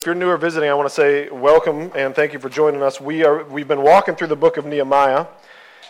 If you're new or visiting, I want to say welcome and thank you for joining us. We are, we've been walking through the book of Nehemiah.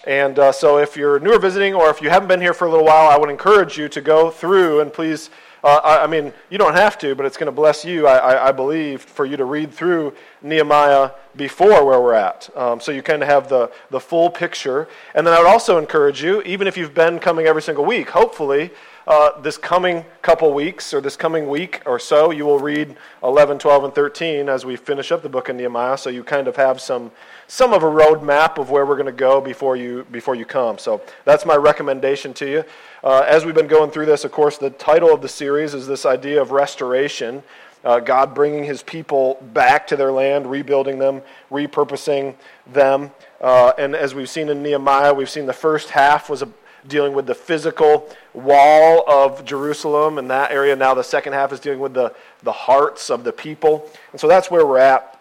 And uh, so if you're new or visiting, or if you haven't been here for a little while, I would encourage you to go through and please, uh, I, I, mean, you don't have to, but it's going to bless you, I, I, I, believe, for you to read through Nehemiah before where we're at. Um, so you kind of have the, the full picture. And then I would also encourage you, even if you've been coming every single week, hopefully, uh, this coming couple weeks or this coming week or so, you will read 11, 12, and 13 as we finish up the book of Nehemiah. So you kind of have some, some of a roadmap of where we're going to go before you, before you come. So that's my recommendation to you. Uh, as we've been going through this, of course, the title of the series is this idea of restoration. Uh, God bringing his people back to their land, rebuilding them, repurposing them. Uh, and as we've seen in Nehemiah, we've seen the first half was a, dealing with the physical wall of Jerusalem and that area. Now the second half is dealing with the, the hearts of the people. And so that's where we're at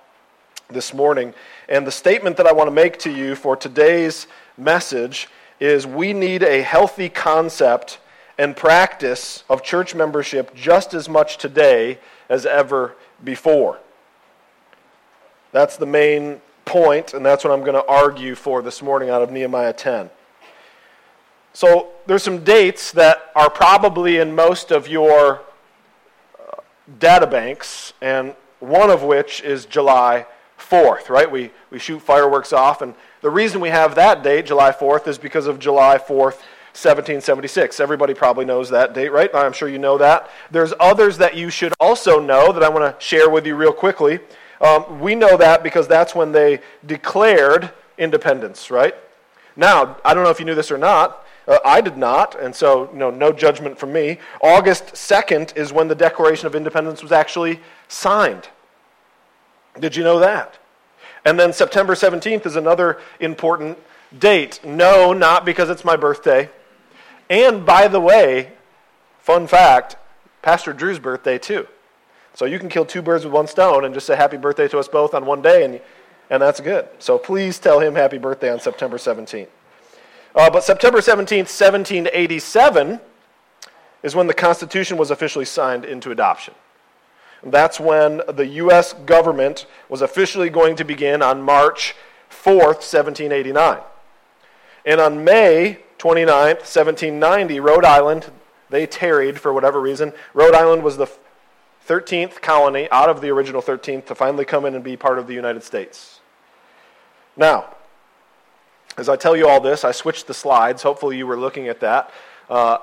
this morning. And the statement that I want to make to you for today's message is we need a healthy concept and practice of church membership just as much today as ever before. That's the main point, and that's what I'm going to argue for this morning out of Nehemiah 10. So there's some dates that are probably in most of your uh, data banks, and one of which is July 4th, right? We, we shoot fireworks off, and the reason we have that date, July 4th, is because of July 4th, 1776. Everybody probably knows that date, right? I'm sure you know that. There's others that you should also know that I want to share with you real quickly. Um, we know that because that's when they declared independence, right? Now, I don't know if you knew this or not, uh, I did not, and so you know, no judgment from me. August 2nd is when the Declaration of Independence was actually signed. Did you know that? And then September 17th is another important date. No, not because it's my birthday. And by the way, fun fact Pastor Drew's birthday too. So you can kill two birds with one stone and just say happy birthday to us both on one day, and, and that's good. So please tell him happy birthday on September 17th. Uh, but September 17th, 1787, is when the Constitution was officially signed into adoption. That's when the U.S. government was officially going to begin on March 4th, 1789. And on May 29th, 1790, Rhode Island, they tarried for whatever reason. Rhode Island was the 13th colony out of the original 13th to finally come in and be part of the United States. Now, as I tell you all this, I switched the slides. Hopefully, you were looking at that. Uh,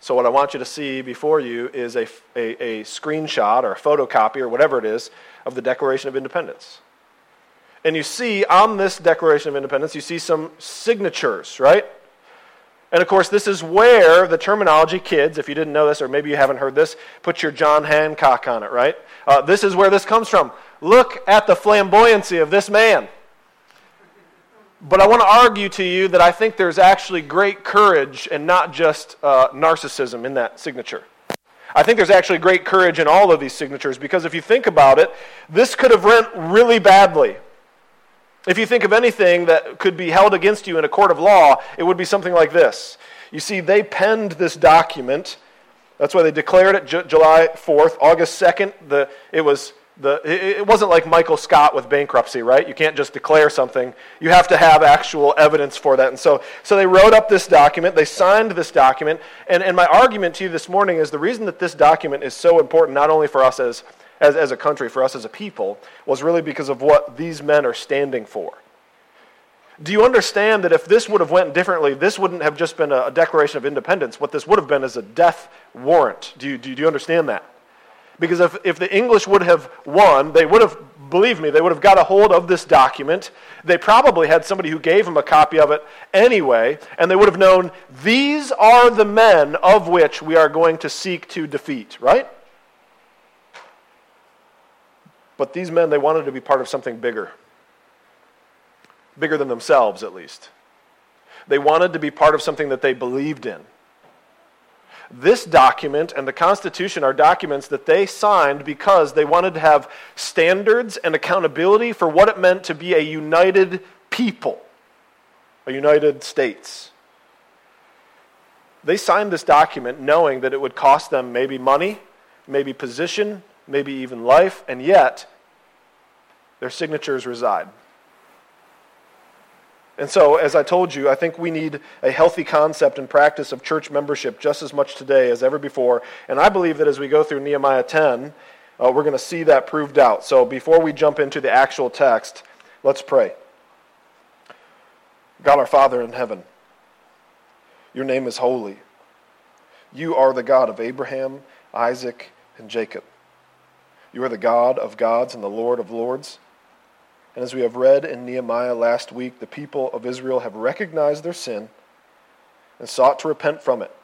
so, what I want you to see before you is a, a, a screenshot or a photocopy or whatever it is of the Declaration of Independence. And you see on this Declaration of Independence, you see some signatures, right? And of course, this is where the terminology, kids, if you didn't know this or maybe you haven't heard this, put your John Hancock on it, right? Uh, this is where this comes from. Look at the flamboyancy of this man. But I want to argue to you that I think there's actually great courage and not just uh, narcissism in that signature. I think there's actually great courage in all of these signatures because if you think about it, this could have went really badly. If you think of anything that could be held against you in a court of law, it would be something like this. You see, they penned this document. That's why they declared it J- July 4th. August 2nd, the, it was the, it wasn't like Michael Scott with bankruptcy, right? You can't just declare something. You have to have actual evidence for that. And so, so they wrote up this document, they signed this document, and, and my argument to you this morning is the reason that this document is so important, not only for us as, as, as a country, for us as a people, was really because of what these men are standing for. Do you understand that if this would have went differently, this wouldn't have just been a, a declaration of independence? What this would have been is a death warrant. Do you, do you, do you understand that? Because if, if the English would have won, they would have, believe me, they would have got a hold of this document. They probably had somebody who gave them a copy of it anyway, and they would have known these are the men of which we are going to seek to defeat, right? But these men, they wanted to be part of something bigger. Bigger than themselves, at least. They wanted to be part of something that they believed in. This document and the Constitution are documents that they signed because they wanted to have standards and accountability for what it meant to be a united people, a united states. They signed this document knowing that it would cost them maybe money, maybe position, maybe even life, and yet their signatures reside. And so, as I told you, I think we need a healthy concept and practice of church membership just as much today as ever before. And I believe that as we go through Nehemiah 10, uh, we're going to see that proved out. So, before we jump into the actual text, let's pray. God our Father in heaven, your name is holy. You are the God of Abraham, Isaac, and Jacob. You are the God of gods and the Lord of lords. And as we have read in Nehemiah last week, the people of Israel have recognized their sin and sought to repent from it.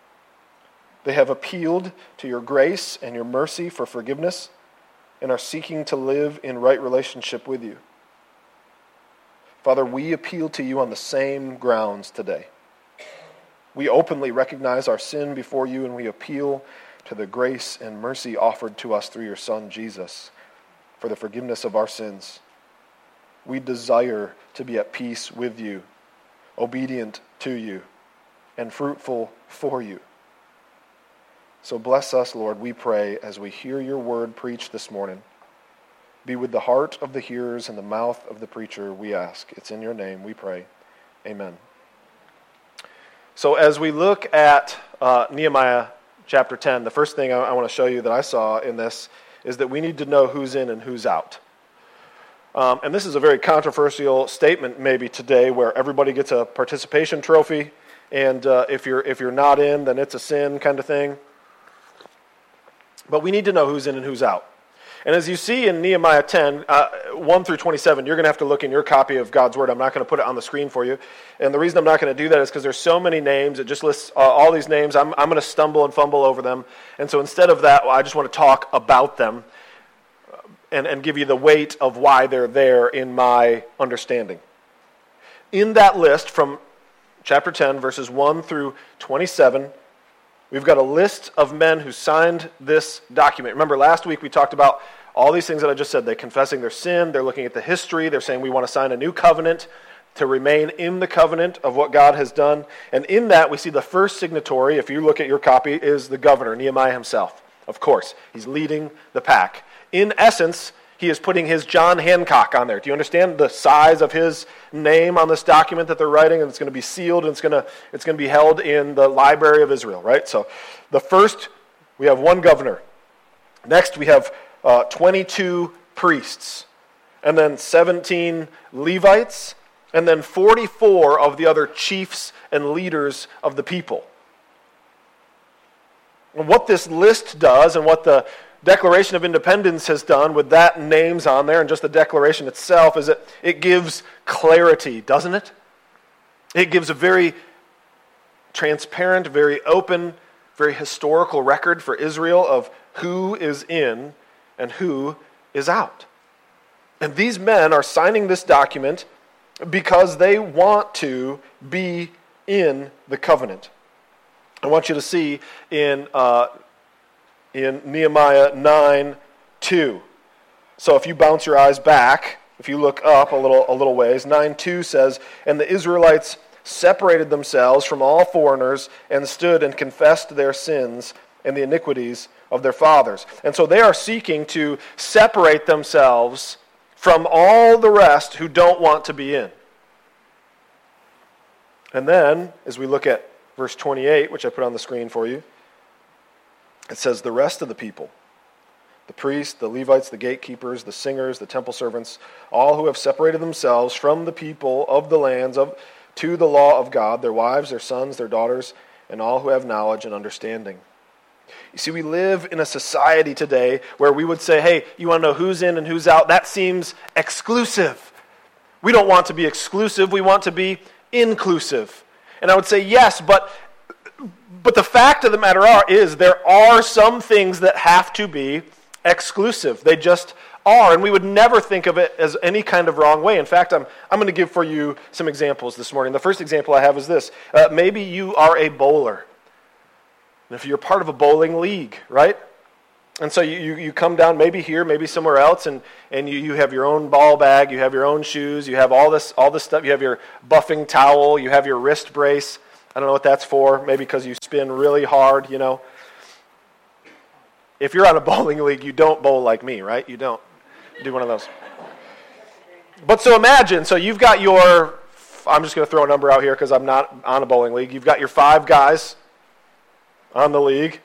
They have appealed to your grace and your mercy for forgiveness and are seeking to live in right relationship with you. Father, we appeal to you on the same grounds today. We openly recognize our sin before you and we appeal to the grace and mercy offered to us through your Son, Jesus, for the forgiveness of our sins. We desire to be at peace with you, obedient to you, and fruitful for you. So bless us, Lord, we pray, as we hear your word preached this morning. Be with the heart of the hearers and the mouth of the preacher, we ask. It's in your name we pray. Amen. So, as we look at uh, Nehemiah chapter 10, the first thing I, I want to show you that I saw in this is that we need to know who's in and who's out. Um, and this is a very controversial statement, maybe today, where everybody gets a participation trophy, and uh, if, you're, if you're not in, then it's a sin kind of thing. But we need to know who's in and who's out. And as you see in Nehemiah 10, uh, 1 through 27, you're going to have to look in your copy of God's Word. I'm not going to put it on the screen for you. And the reason I'm not going to do that is because there's so many names. It just lists uh, all these names. I'm, I'm going to stumble and fumble over them. And so instead of that, well, I just want to talk about them and, and give you the weight of why they're there in my understanding. In that list from chapter 10, verses 1 through 27, we've got a list of men who signed this document. Remember, last week we talked about all these things that I just said. They're confessing their sin, they're looking at the history, they're saying we want to sign a new covenant to remain in the covenant of what God has done. And in that, we see the first signatory, if you look at your copy, is the governor, Nehemiah himself. Of course, he's leading the pack in essence, he is putting his John Hancock on there. Do you understand the size of his name on this document that they're writing? And it's going to be sealed and it's going to, it's going to be held in the Library of Israel, right? So the first, we have one governor. Next, we have uh, 22 priests, and then 17 Levites, and then 44 of the other chiefs and leaders of the people. And what this list does, and what the Declaration of Independence has done with that names on there and just the declaration itself is that it gives clarity, doesn't it? It gives a very transparent, very open, very historical record for Israel of who is in and who is out. And these men are signing this document because they want to be in the covenant. I want you to see in uh, in Nehemiah 9 2. So if you bounce your eyes back, if you look up a little, a little ways, 9 2 says, And the Israelites separated themselves from all foreigners and stood and confessed their sins and the iniquities of their fathers. And so they are seeking to separate themselves from all the rest who don't want to be in. And then, as we look at verse 28, which I put on the screen for you, it says, the rest of the people, the priests, the Levites, the gatekeepers, the singers, the temple servants, all who have separated themselves from the people of the lands of, to the law of God, their wives, their sons, their daughters, and all who have knowledge and understanding. You see, we live in a society today where we would say, hey, you want to know who's in and who's out? That seems exclusive. We don't want to be exclusive, we want to be inclusive. And I would say, yes, but but the fact of the matter are, is there are some things that have to be exclusive. They just are, and we would never think of it as any kind of wrong way. In fact, I'm, I'm going to give for you some examples this morning. The first example I have is this uh, maybe you are a bowler. And if you're part of a bowling league, right? And so you, you, you, come down maybe here, maybe somewhere else, and, and you, you have your own ball bag, you have your own shoes, you have all this, all this stuff, you have your buffing towel, you have your wrist brace. I don't know what that's for. Maybe because you spin really hard, you know. If you're on a bowling league, you don't bowl like me, right? You don't do one of those. But so imagine, so you've got your, I'm just going to throw a number out here because I'm not on a bowling league. You've got your five guys on the league,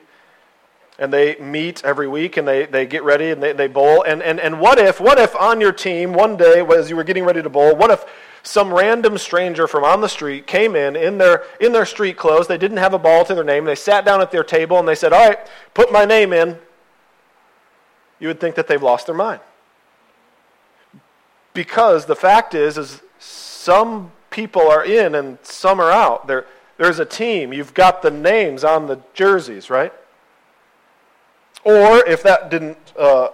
and they meet every week and they, they get ready and they, they bowl. And, and, and what if, what if on your team one day, as you were getting ready to bowl, what if some random stranger from on the street came in in their, in their street clothes? They didn't have a ball to their name. They sat down at their table and they said, All right, put my name in. You would think that they've lost their mind. Because the fact is, is some people are in and some are out. There, there's a team. You've got the names on the jerseys, right? Or if that didn't uh,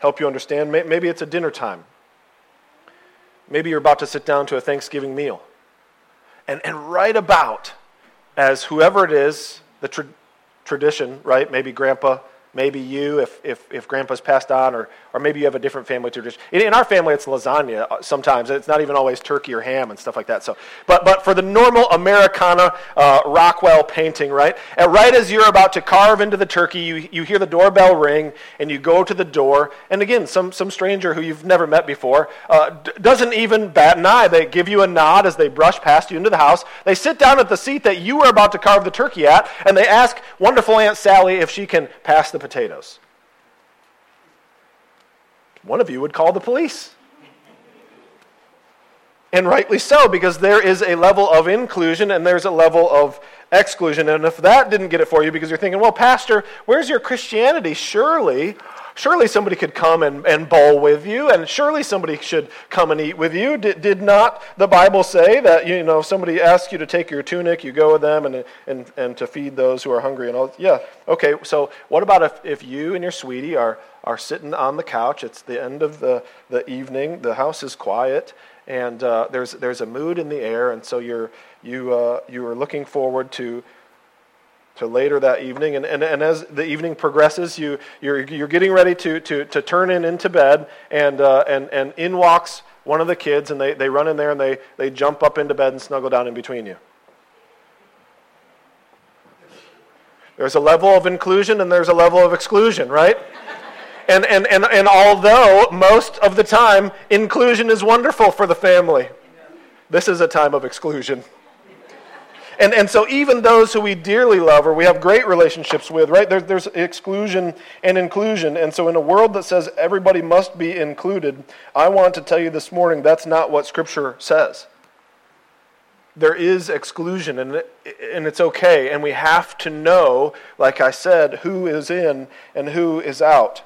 help you understand, maybe it's a dinner time. Maybe you're about to sit down to a Thanksgiving meal. And, and right about as whoever it is, the tra- tradition, right? Maybe grandpa maybe you if, if, if grandpa's passed on, or, or maybe you have a different family tradition. In, our family, it's lasagna uh, sometimes. It's not even always turkey or ham and stuff like that. So, but, but for the normal Americana uh, Rockwell painting, right? And right as you're about to carve into the turkey, you, you hear the doorbell ring, and you go to the door. And again, some, some stranger who you've never met before uh, d- doesn't even bat an eye. They give you a nod as they brush past you into the house. They sit down at the seat that you were about to carve the turkey at, and they ask wonderful Aunt Sally if she can pass the potatoes. One of you would call the police. And rightly so, because there is a level of inclusion and there's a level of exclusion. And if that didn't get it for you because you're thinking, well, Pastor, where's your Christianity? Surely Surely somebody could come and, and bowl with you, and surely somebody should come and eat with you. Did, did not the Bible say that, you know, somebody asks you to take your tunic, you go with them and, and, and to feed those who are hungry and all? Yeah, okay, so what about if, if you and your sweetie are, are sitting on the couch, it's the end of the, the evening, the house is quiet, and uh, there's, there's a mood in the air, and so you're, you, uh, you are looking forward to to later that evening. And, and, and as the evening progresses, you, you're, you're getting ready to, to, to turn in into bed, and, uh, and, and in walks one of the kids, and they, they run in there and they, they jump up into bed and snuggle down in between you. There's a level of inclusion and there's a level of exclusion, right? And, and, and, and although most of the time inclusion is wonderful for the family, this is a time of exclusion. And, and so even those who we dearly love or we have great relationships with, right, there, there's exclusion and inclusion. And so in a world that says everybody must be included, I want to tell you this morning that's not what Scripture says. There is exclusion, and, and it's okay. And we have to know, like I said, who is in and who is out.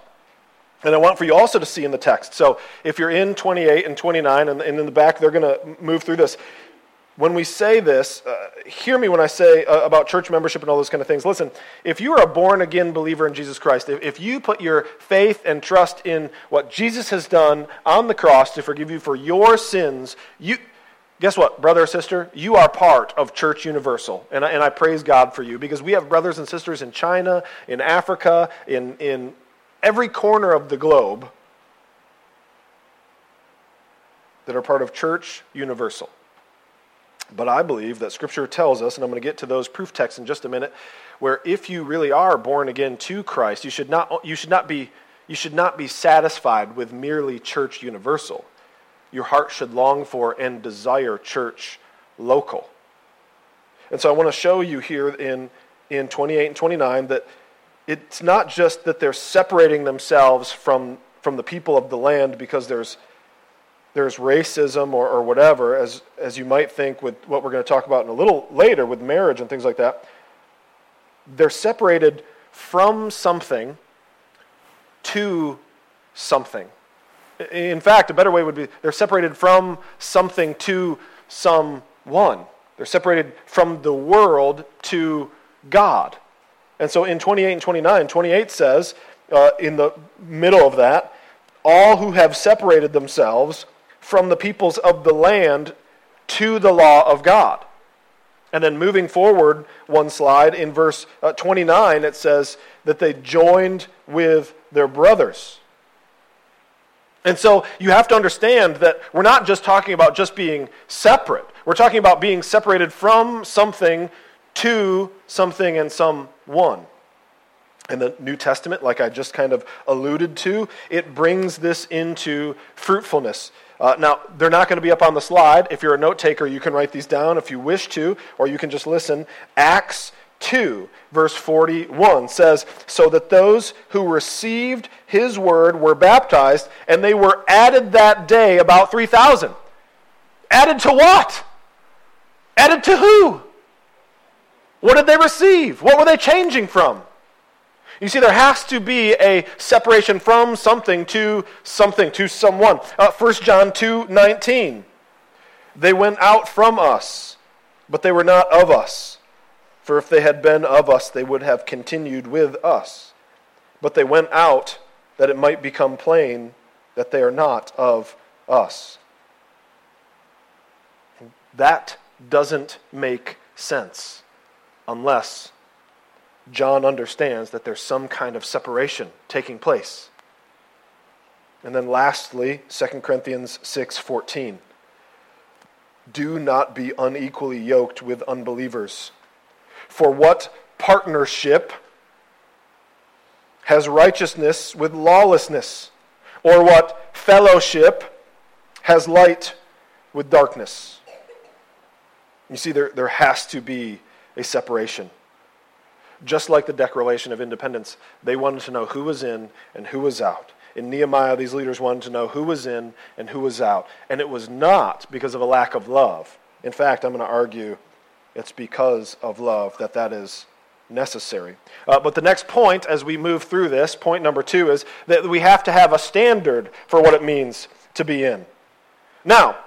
And I want for you also to see in the text. So if you're in 28 and 29, and, and in the back, they're going to move through this when we say this, uh, hear me when I say uh, about church membership and all those kind of things. Listen, if you are a born again believer in Jesus Christ, if, if you put your faith and trust in what Jesus has done on the cross to forgive you for your sins, you, guess what, brother or sister? You are part of Church Universal. And I, and I praise God for you because we have brothers and sisters in China, in Africa, in, in every corner of the globe that are part of Church Universal. But I believe that Scripture tells us, and I'm going to get to those proof texts in just a minute, where if you really are born again to Christ, you should not, you should not, be, you should not be satisfied with merely church universal. Your heart should long for and desire church local. And so I want to show you here in, in 28 and 29 that it's not just that they're separating themselves from, from the people of the land because there's there's racism or, or whatever, as, as you might think with what we're going to talk about in a little later with marriage and things like that, they're separated from something to something. In fact, a better way would be they're separated from something to someone. They're separated from the world to God. And so in 28 and 29, 28 says, uh, in the middle of that, all who have separated themselves from the peoples of the land to the law of God. And then moving forward one slide, in verse uh, 29, it says that they joined with their brothers. And so you have to understand that we're not just talking about just being separate. We're talking about being separated from something to something and someone. in the New Testament, like I just kind of alluded to, it brings this into fruitfulness. Uh, now, they're not going to be up on the slide. If you're a note taker, you can write these down if you wish to, or you can just listen. Acts 2, verse 41 says, So that those who received his word were baptized, and they were added that day about 3,000. Added to what? Added to who? What did they receive? What were they changing from? You see, there has to be a separation from something to something, to someone. Uh, 1 John 2 19. They went out from us, but they were not of us. For if they had been of us, they would have continued with us. But they went out that it might become plain that they are not of us. That doesn't make sense unless John understands that there's some kind of separation taking place. And then lastly, 2 Corinthians 6:14. Do not be unequally yoked with unbelievers. For what partnership has righteousness with lawlessness? Or what fellowship has light with darkness? You see, there, there has to be a separation just like the Declaration of Independence, they wanted to know who was in and who was out. In Nehemiah, these leaders wanted to know who was in and who was out. And it was not because of a lack of love. In fact, I'm going to argue it's because of love that that is necessary. Uh, but the next point, as we move through this, point number two, is that we have to have a standard for what it means to be in. Now,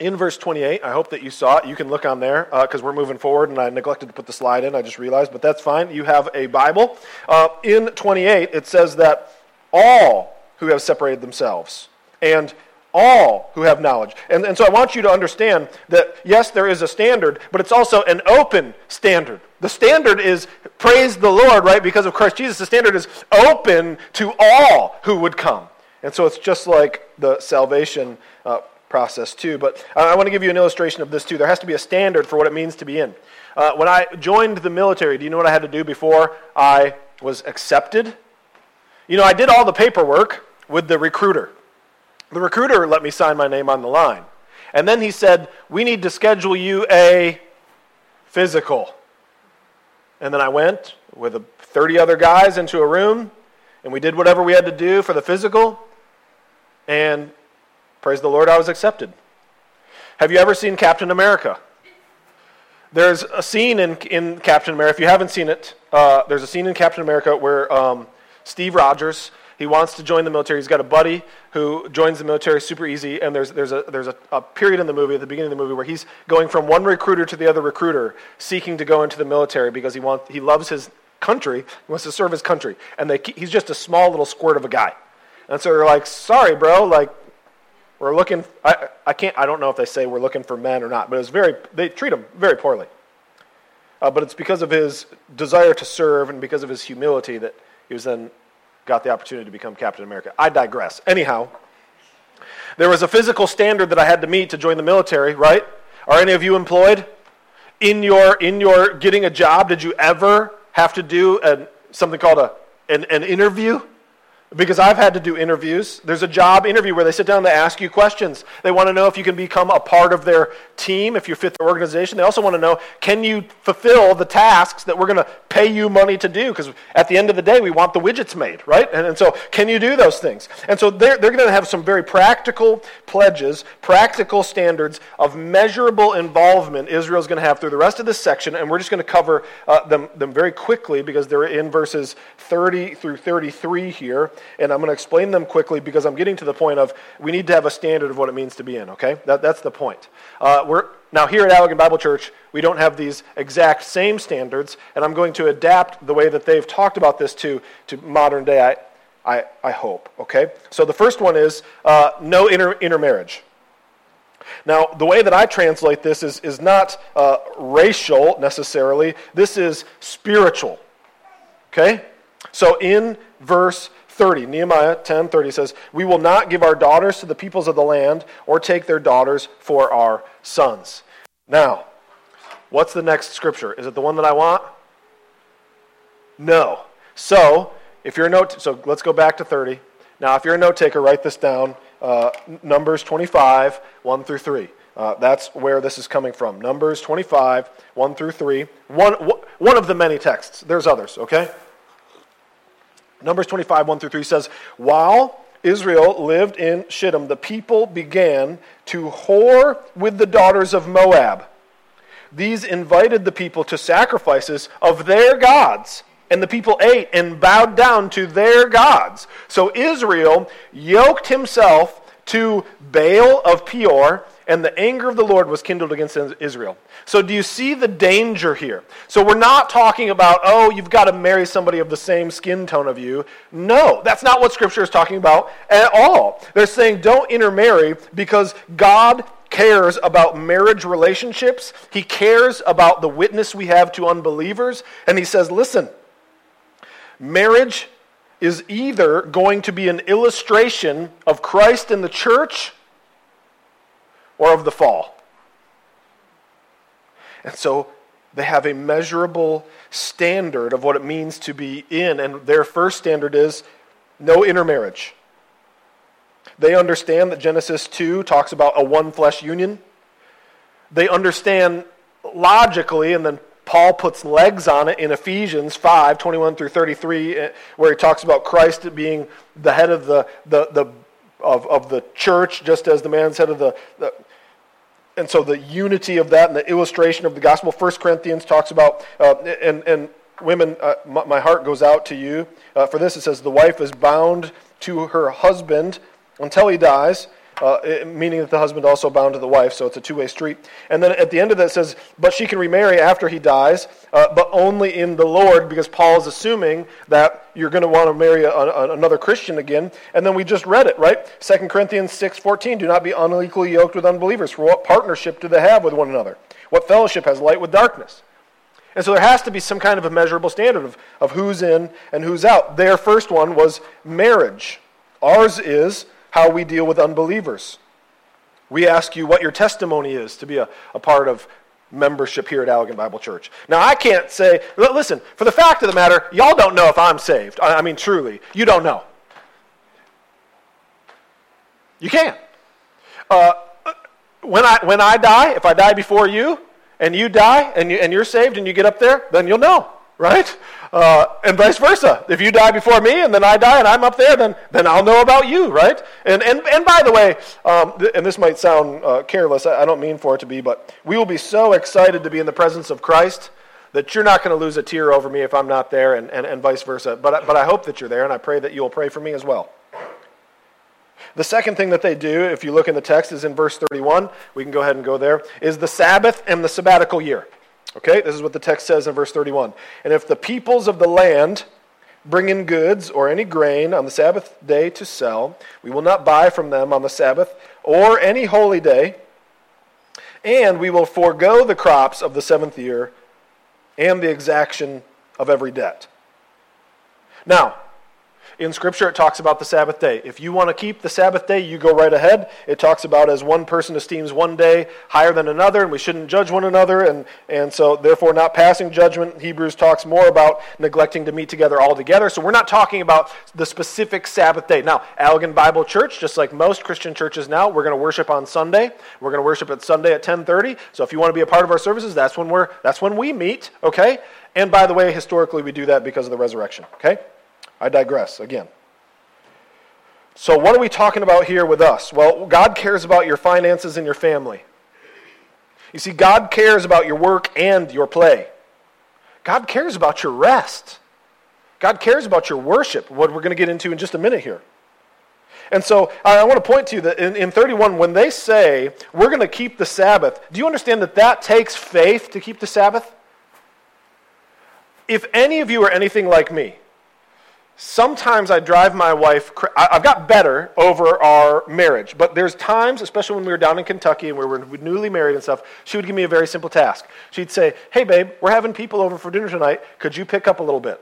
in verse 28, I hope that you saw it. You can look on there because uh, we're moving forward, and I neglected to put the slide in. I just realized, but that's fine. You have a Bible. Uh, in 28, it says that all who have separated themselves and all who have knowledge. And, and so I want you to understand that, yes, there is a standard, but it's also an open standard. The standard is praise the Lord, right? Because of Christ Jesus, the standard is open to all who would come. And so it's just like the salvation uh, process too. But I want to give you an illustration of this too. There has to be a standard for what it means to be in. Uh, when I joined the military, do you know what I had to do before I was accepted? You know, I did all the paperwork with the recruiter. The recruiter let me sign my name on the line. And then he said, We need to schedule you a physical. And then I went with 30 other guys into a room, and we did whatever we had to do for the physical. And Praise the Lord, I was accepted. Have you ever seen Captain America? There's a scene in, in Captain America, if you haven't seen it, uh, there's a scene in Captain America where um, Steve Rogers, he wants to join the military. He's got a buddy who joins the military super easy, and there's, there's, a, there's a, a period in the movie, at the beginning of the movie, where he's going from one recruiter to the other recruiter, seeking to go into the military because he, want, he loves his country, he wants to serve his country. And they, he's just a small little squirt of a guy. And so they're like, sorry, bro, like, we're looking, I, I can't, I don't know if they say we're looking for men or not, but it's very, they treat him very poorly. Uh, but it's because of his desire to serve and because of his humility that he was then got the opportunity to become Captain America. I digress. Anyhow, there was a physical standard that I had to meet to join the military, right? Are any of you employed? In your, in your getting a job, did you ever have to do something called a, an, an interview? Because I've had to do interviews. There's a job interview where they sit down and they ask you questions. They want to know if you can become a part of their team, if you fit the organization. They also want to know can you fulfill the tasks that we're going to pay you money to do? Because at the end of the day, we want the widgets made, right? And, and so, can you do those things? And so, they're, they're going to have some very practical pledges, practical standards of measurable involvement Israel's going to have through the rest of this section. And we're just going to cover uh, them, them very quickly because they're in verses 30 through 33 here and I'm going to explain them quickly because I'm getting to the point of we need to have a standard of what it means to be in, okay? That, that's the point. Uh, we're, now, here at Allegan Bible Church, we don't have these exact same standards, and I'm going to adapt the way that they've talked about this to, to modern day, I, I, I hope, okay? So the first one is uh, no inter, intermarriage. Now, the way that I translate this is, is not uh, racial necessarily, this is spiritual. Okay? So in verse 30, Nehemiah 10 30 says, We will not give our daughters to the peoples of the land or take their daughters for our sons. Now, what's the next scripture? Is it the one that I want? No. So, if you're a note, so let's go back to 30. Now, if you're a note taker, write this down. Uh, Numbers 25, 1 through 3. Uh, that's where this is coming from. Numbers 25, 1 through 3. One, one of the many texts. There's others, okay? Numbers 25, 1 through 3 says, While Israel lived in Shittim, the people began to whore with the daughters of Moab. These invited the people to sacrifices of their gods and the people ate and bowed down to their gods. So Israel yoked himself to Baal of Peor, and the anger of the Lord was kindled against Israel. So, do you see the danger here? So, we're not talking about, oh, you've got to marry somebody of the same skin tone of you. No, that's not what Scripture is talking about at all. They're saying don't intermarry because God cares about marriage relationships, He cares about the witness we have to unbelievers, and He says, listen, Marriage is either going to be an illustration of Christ in the church or of the fall. And so they have a measurable standard of what it means to be in, and their first standard is no intermarriage. They understand that Genesis 2 talks about a one flesh union. They understand logically, and then Paul puts legs on it in Ephesians 5 21 through 33, eh, where he talks about Christ being the head of the, the, the, of, of the church, just as the man's head of the, the and so the unity of that and the illustration of the gospel. 1 Corinthians talks about, uh, and, and women, uh, my, my, heart goes out to you. Uh, for this, it says, the wife is bound to her husband until he dies uh, meaning that the husband also bound to the wife, so it's a two way street. And then at the end of that says, but she can remarry after he dies, uh, but only in the Lord, because Paul is assuming that you're going to want to marry a, a, another Christian again. And then we just read it, right? 2 Corinthians 6.14, do not be unequally yoked with unbelievers, for what partnership do they have with one another? What fellowship has light with darkness? And so there has to be some kind of a measurable standard of, of who's in and who's out. Their first one was marriage. Ours is how we deal with unbelievers. We ask you what your testimony is to be a, a part of membership here at Allegan Bible Church. Now, I can't say, listen, for the fact of the matter, y'all don't know if I'm saved. I mean, truly, you don't know. You can't. Uh, when, I, when I die, if I die before you, and you die, and, you, and you're saved, and you get up there, then you'll know, right? Uh, and vice versa. If you die before me and then I die and I'm up there, then, then I'll know about you, right? And, and, and by the way, um, th- and this might sound uh, careless, I, I don't mean for it to be, but we will be so excited to be in the presence of Christ that you're not going to lose a tear over me if I'm not there, and, and, and vice versa. But, but I hope that you're there, and I pray that you'll pray for me as well. The second thing that they do, if you look in the text, is in verse 31. We can go ahead and go there, is the Sabbath and the sabbatical year. Okay, this is what the text says in verse 31. And if the peoples of the land bring in goods or any grain on the Sabbath day to sell, we will not buy from them on the Sabbath or any holy day, and we will forego the crops of the seventh year and the exaction of every debt. Now, in Scripture, it talks about the Sabbath day. If you want to keep the Sabbath day, you go right ahead. It talks about as one person esteems one day higher than another, and we shouldn't judge one another, and, and so therefore not passing judgment. Hebrews talks more about neglecting to meet together altogether. So we're not talking about the specific Sabbath day. Now, Allegan Bible Church, just like most Christian churches now, we're going to worship on Sunday. We're going to worship at Sunday at 10:30. So if you want to be a part of our services, that's when we're that's when we meet. Okay. And by the way, historically we do that because of the resurrection. Okay. I digress again. So, what are we talking about here with us? Well, God cares about your finances and your family. You see, God cares about your work and your play. God cares about your rest. God cares about your worship, what we're going to get into in just a minute here. And so I want to point to you that in, in 31, when they say we're going to keep the Sabbath, do you understand that that takes faith to keep the Sabbath? If any of you are anything like me, sometimes I drive my wife, I've got better over our marriage, but there's times, especially when we were down in Kentucky and we were newly married and stuff, she would give me a very simple task. She'd say, Hey, babe, we're having people over for dinner tonight. Could you pick up a little bit?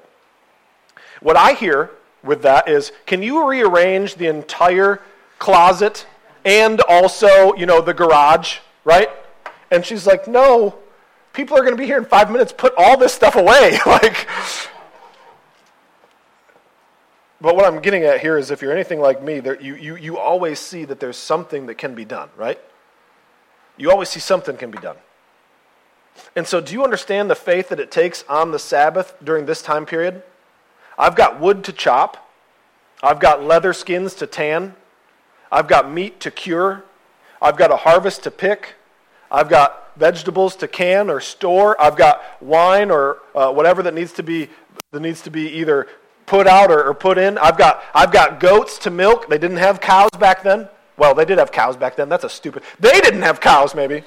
What I hear with that is, Can you rearrange the entire closet and also, you know, the garage, right? And she's like, No, people are going to be here in five minutes. Put all this stuff away. like, but what I'm getting at here is if you're anything like me, there, you, you, you always see that there's something that can be done, right? You always see something can be done. And so, do you understand the faith that it takes on the Sabbath during this time period? I've got wood to chop, I've got leather skins to tan, I've got meat to cure, I've got a harvest to pick, I've got vegetables to can or store, I've got wine or uh, whatever that needs to be that needs to be either put out or, or put in. I've got, I've got goats to milk. They didn't have cows back then. Well, they did have cows back then. That's a stupid. They didn't have cows, maybe.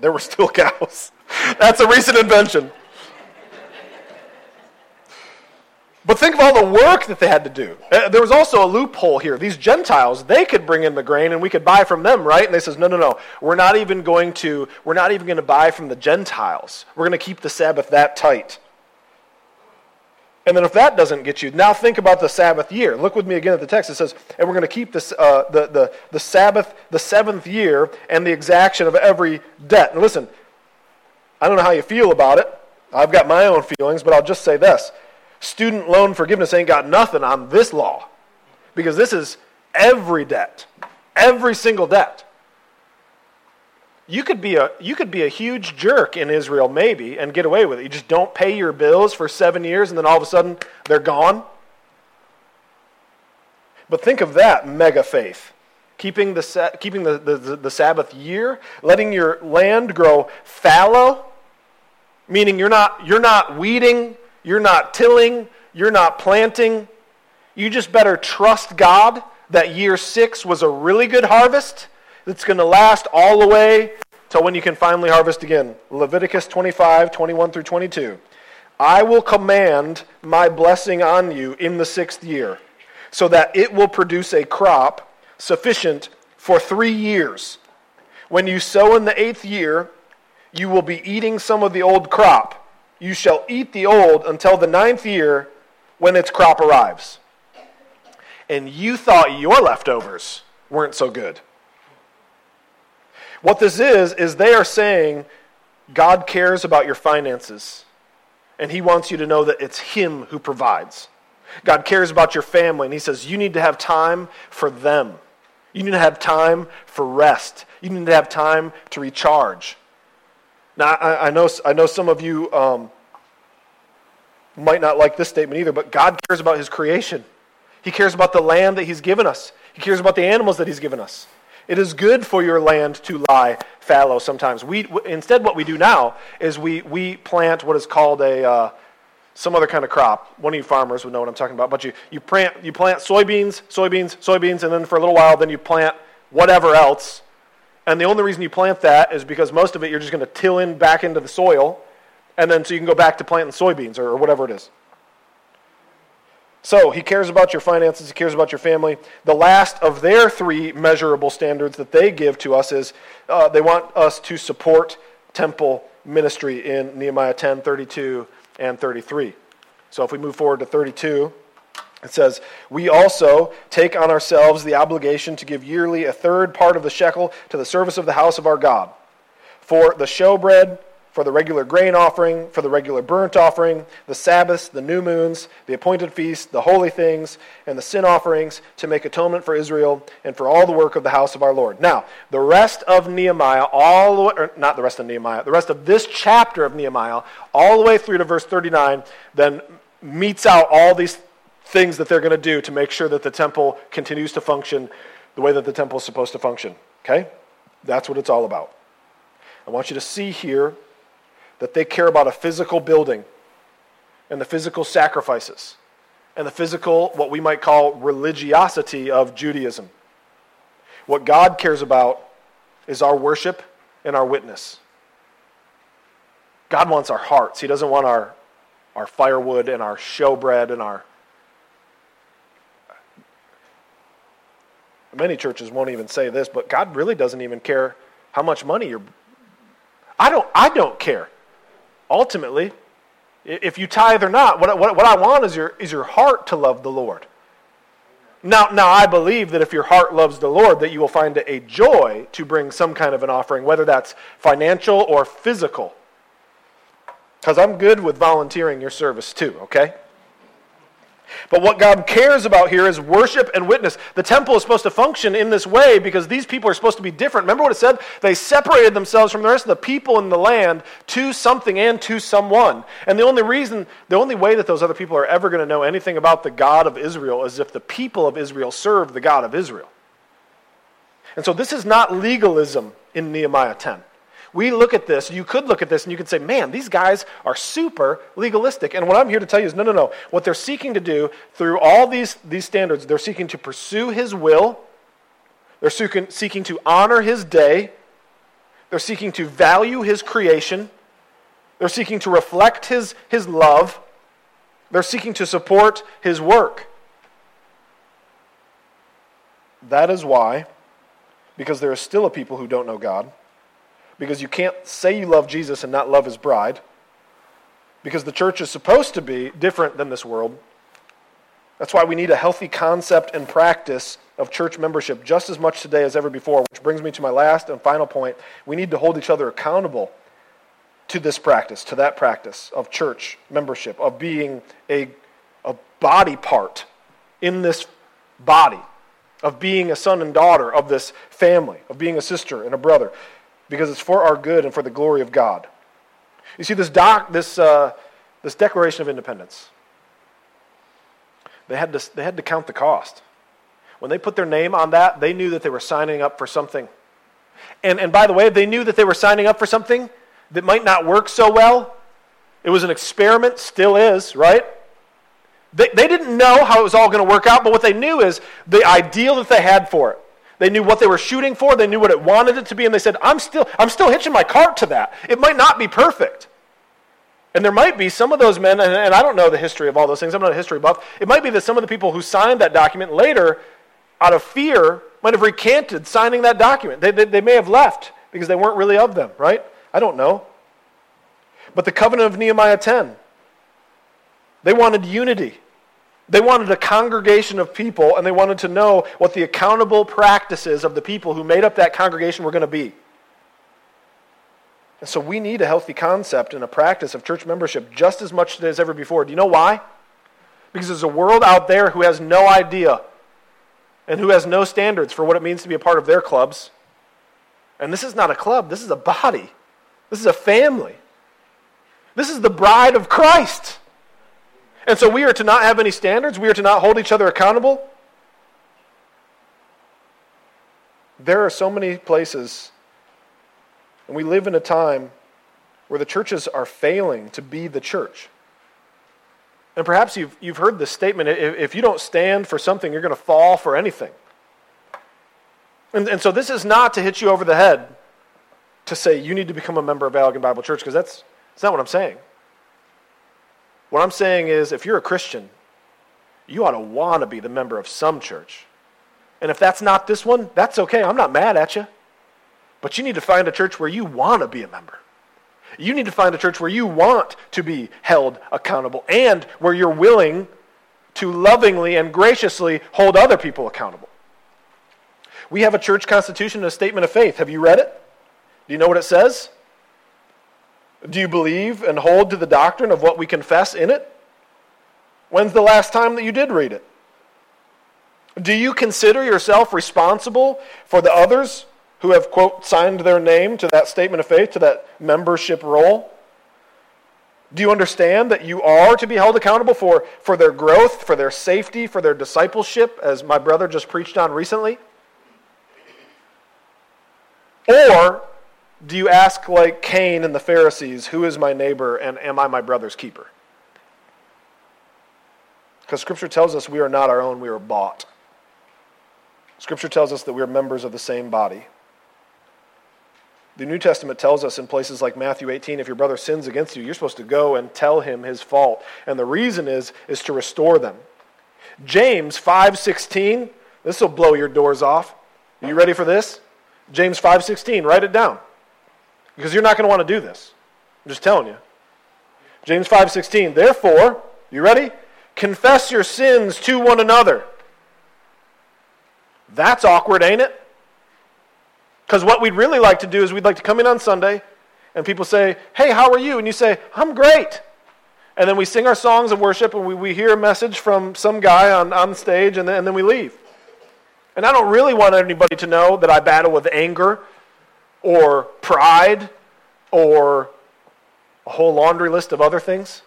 There were still cows. That's a recent invention. But think of all the work that they had to do. Uh, there was also a loophole here. These Gentiles, they could bring in the grain and we could buy from them, right? And they says, "No, no, no. We're not even going to we're not even going to buy from the Gentiles. We're going to keep the Sabbath that tight." And then if that doesn't get you, now think about the Sabbath year. Look with me again at the text. It says, and we're going to keep this, uh, the, the, the Sabbath, the seventh year, and the exaction of every debt. And listen, I don't know how you feel about it. I've got my own feelings, but I'll just say this. Student loan forgiveness ain't got nothing on this law. Because this is every debt, every single debt. You could be a you could be a huge jerk in Israel maybe and get away with it. You just don't pay your bills for 7 years and then all of a sudden they're gone. But think of that mega faith. Keeping the, keeping the, the, the, Sabbath year, letting your land grow fallow, meaning you're not, you're not weeding, you're not tilling, you're not planting. You just better trust God that year six was a really good harvest that's going to last all the way till when you can finally harvest again. Leviticus 25, 21 through 22. I will command my blessing on you in the sixth year, so that it will produce a crop sufficient for three years. When you sow in the eighth year, you will be eating some of the old crop. You shall eat the old until the ninth year when its crop arrives. And you thought your leftovers weren't so good. What this is, is they are saying God cares about your finances, and He wants you to know that it's Him who provides. God cares about your family, and He says you need to have time for them. You need to have time for rest. You need to have time to recharge. Now, I, I know, I know some of you um, might not like this statement either, but God cares about His creation. He cares about the land that He's given us, He cares about the animals that He's given us. It is good for your land to lie fallow sometimes. We, instead, what we do now is we, we plant what is called a, uh, some other kind of crop. One of you farmers would know what I'm talking about. But you, you, plant, you plant soybeans, soybeans, soybeans, and then for a little while, then you plant whatever else. And the only reason you plant that is because most of it you're just going to till in back into the soil, and then so you can go back to planting soybeans or, or whatever it is. So he cares about your finances, he cares about your family. The last of their three measurable standards that they give to us is uh, they want us to support temple ministry in Nehemiah 10, 32, and 33. So if we move forward to 32, it says, We also take on ourselves the obligation to give yearly a third part of the shekel to the service of the house of our God. For the showbread, for the regular grain offering, for the regular burnt offering, the Sabbaths, the new moons, the appointed feasts, the holy things, and the sin offerings to make atonement for Israel and for all the work of the house of our Lord. Now, the rest of Nehemiah, all the way, or not the rest of Nehemiah, the rest of this chapter of Nehemiah, all the way through to verse 39, then metes out all these things that they're going to do to make sure that the temple continues to function the way that the temple is supposed to function. Okay? That's what it's all about. I want you to see here that they care about a physical building and the physical sacrifices and the physical, what we might call religiosity of Judaism. What God cares about is our worship and our witness. God wants our hearts. He doesn't want our, our firewood and our showbread and our. Many churches won't even say this, but God really doesn't even care how much money you're. I don't, I don't care ultimately, if you tithe or not, what, what, what I want is your, is your heart to love the Lord. Now, now, I believe that if your heart loves the Lord, that you will find it a joy to bring some kind of an offering, whether that's financial or physical. Because I'm good with volunteering your service too, okay? But what God cares about here is worship and witness. The temple is supposed to function in this way because these people are supposed to be different. Remember what it said? They separated themselves from the rest of the people in the land to something and to someone. And the only reason, the only way that those other people are ever going to know anything about the God of Israel is if the people of Israel serve the God of Israel. And so this is not legalism in Nehemiah 10 we look at this, you could look at this and you could say, man, these guys are super legalistic. And what I'm here to tell you is no, no, no. What they're seeking to do through all these, these standards, they're seeking to pursue his will, they're seeking, seeking to honor his day, they're seeking to value his creation, they're seeking to reflect his, his love, they're seeking to support his work. That is why, because there are still a people who don't know God because you can't say you love Jesus and not love his bride, because the church is supposed to be different than this world. That's why we need a healthy concept and practice of church membership just as much today as ever before, which brings me to my last and final point. We need to hold each other accountable to this practice, to that practice of church membership, of being a, a body part in this body, of being a son and daughter of this family, of being a sister and a brother because it's for our good and for the glory of God. You see, this, doc, this, uh, this Declaration of Independence, they had, to, they had to count the cost. When they put their name on that, they knew that they were signing up for something. And, and by the way, they knew that they were signing up for something that might not work so well. It was an experiment, still is, right? They, they didn't know how it was all going to work out, but what they knew is the ideal that they had for it. They knew what they were shooting for, they knew what it wanted it to be, and they said, I'm still, I'm still hitching my cart to that. It might not be perfect. And there might be some of those men, and, and I don't know the history of all those things, I'm not a history buff. It might be that some of the people who signed that document later, out of fear, might have recanted signing that document. They, they, they may have left because they weren't really of them, right? I don't know. But the covenant of Nehemiah 10, they wanted unity. They wanted a congregation of people, and they wanted to know what the accountable practices of the people who made up that congregation were going to be. And so we need a healthy concept and a practice of church membership just as much as ever before. Do you know why? Because there's a world out there who has no idea and who has no standards for what it means to be a part of their clubs. And this is not a club, this is a body, this is a family. This is the bride of Christ. And so we are to not have any standards, we are to not hold each other accountable. There are so many places, and we live in a time where the churches are failing to be the church. And perhaps you've, you've heard this statement if, if you don't stand for something, you're going to fall for anything. And, and so this is not to hit you over the head to say you need to become a member of Allegan Bible Church, because that's, that's not what I'm saying. What I'm saying is, if you're a Christian, you ought to want to be the member of some church. And if that's not this one, that's okay. I'm not mad at you. But you need to find a church where you want to be a member. You need to find a church where you want to be held accountable and where you're willing to lovingly and graciously hold other people accountable. We have a church constitution and a statement of faith. Have you read it? Do you know what it says? Do you believe and hold to the doctrine of what we confess in it? When's the last time that you did read it? Do you consider yourself responsible for the others who have, quote, signed their name to that statement of faith, to that membership roll? Do you understand that you are to be held accountable for, for their growth, for their safety, for their discipleship, as my brother just preached on recently? Or do you ask, like Cain and the Pharisees, who is my neighbor and am I my brother's keeper? Because Scripture tells us we are not our own, we are bought. Scripture tells us that we are members of the same body. The New Testament tells us in places like Matthew 18, if your brother sins against you, you're supposed to go and tell him his fault. And the reason is, is to restore them. James 5.16, this will blow your doors off. Are you ready for this? James 5.16, write it down because you're not going to want to do this. I'm just telling you. James 5:16. Therefore, you ready? Confess your sins to one another. That's awkward, ain't it? Because what we'd really like to do is we'd like to come in on Sunday and people say, Hey, how are you? And you say, I'm great. And then we sing our songs of worship and we, we hear a message from some guy on, on stage and then, and then we leave. And I don't really want anybody to know that I battle with anger or pride or a whole laundry list of other things.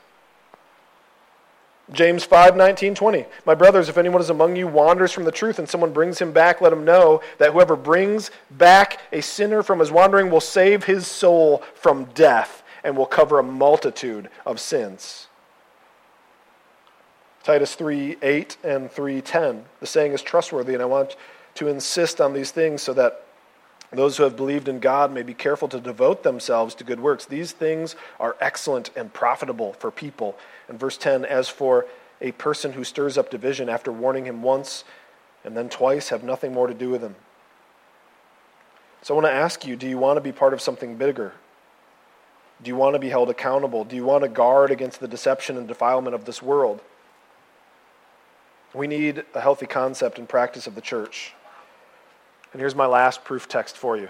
James 5, 19, 20. My brothers, if anyone is among you wanders from the truth and someone brings him back, let him know that whoever brings back a sinner from his wandering will save his soul from death and will cover a multitude of sins. Titus 3 8 and 3 10. The saying is trustworthy, and I want to insist on these things so that those who have believed in God may be careful to devote themselves to good works. These things are excellent and profitable for people. And verse 10 As for a person who stirs up division after warning him once and then twice, have nothing more to do with him. So I want to ask you do you want to be part of something bigger? Do you want to be held accountable? Do you want to guard against the deception and defilement of this world? We need a healthy concept and practice of the church. And here's my last proof text for you.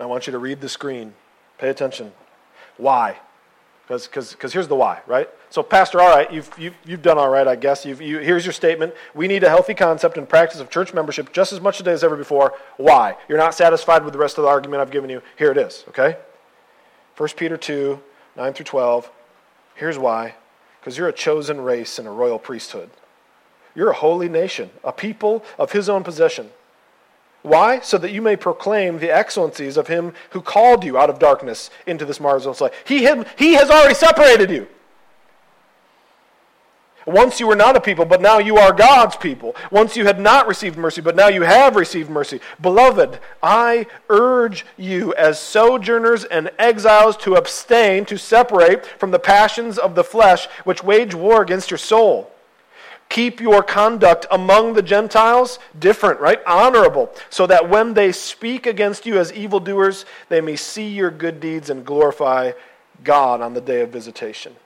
I want you to read the screen. Pay attention. Why? Because here's the why, right? So, Pastor, all right, you've, you've, you've done all right, I guess. You've, you, here's your statement. We need a healthy concept and practice of church membership just as much today as ever before. Why? You're not satisfied with the rest of the argument I've given you. Here it is, okay? 1 Peter 2, 9 through 12. Here's why. Because you're a chosen race and a royal priesthood. You're a holy nation, a people of his own possession why? So that you may proclaim the excellencies of him who called you out of darkness into this marvelous light. He, he has already separated you. Once you were not a people, but now you are God's people. Once you had not received mercy, but now you have received mercy. Beloved, I urge you as sojourners and exiles to abstain, to separate from the passions of the flesh which wage war against your soul. Keep your conduct among the Gentiles different, right? Honorable, so that when they speak against you as evildoers, they may see your good deeds and glorify God on the day of visitation.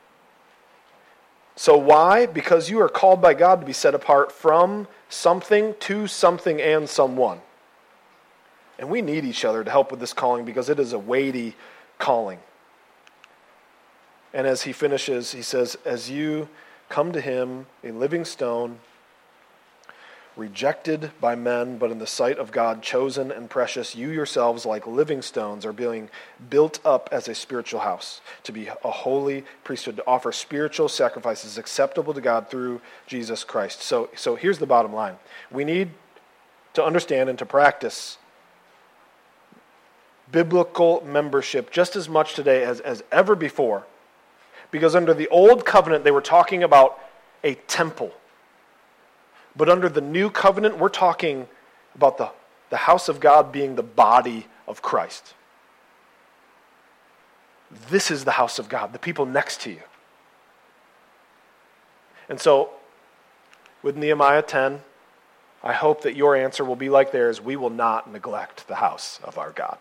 So, why? Because you are called by God to be set apart from something to something and someone. And we need each other to help with this calling because it is a weighty calling. And as he finishes, he says, As you come to him, a living stone, rejected by men, but in the sight of God, chosen and precious. You yourselves, like living stones, are being built up as a spiritual house, to be a holy priesthood, to offer spiritual sacrifices acceptable to God through Jesus Christ. So, so here's the bottom line we need to understand and to practice biblical membership just as much today as, as ever before because under the old covenant, they were talking about a temple. But under the new covenant, we're talking about the, the house of God being the body of Christ. This is the house of God, the people next to you. And so, with Nehemiah 10, I hope that your answer will be like theirs. We will not neglect the house of our God.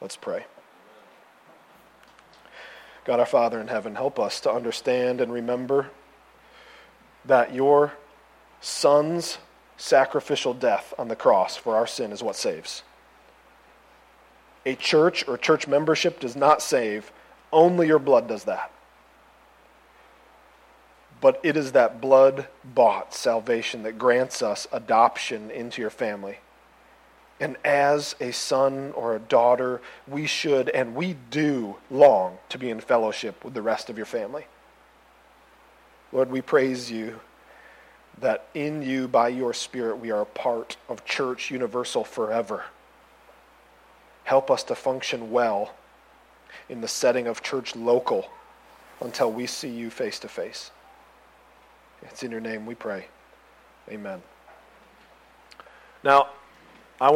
Let's pray. God our Father in heaven, help us to understand and remember that your Son's sacrificial death on the cross for our sin is what saves. A church or church membership does not save, only your blood does that. But it is that blood bought salvation that grants us adoption into your family. And as a son or a daughter, we should and we do long to be in fellowship with the rest of your family. Lord, we praise you that in you, by your Spirit, we are a part of Church Universal forever. Help us to function well in the setting of church local until we see you face to face. It's in your name we pray. Amen. Now,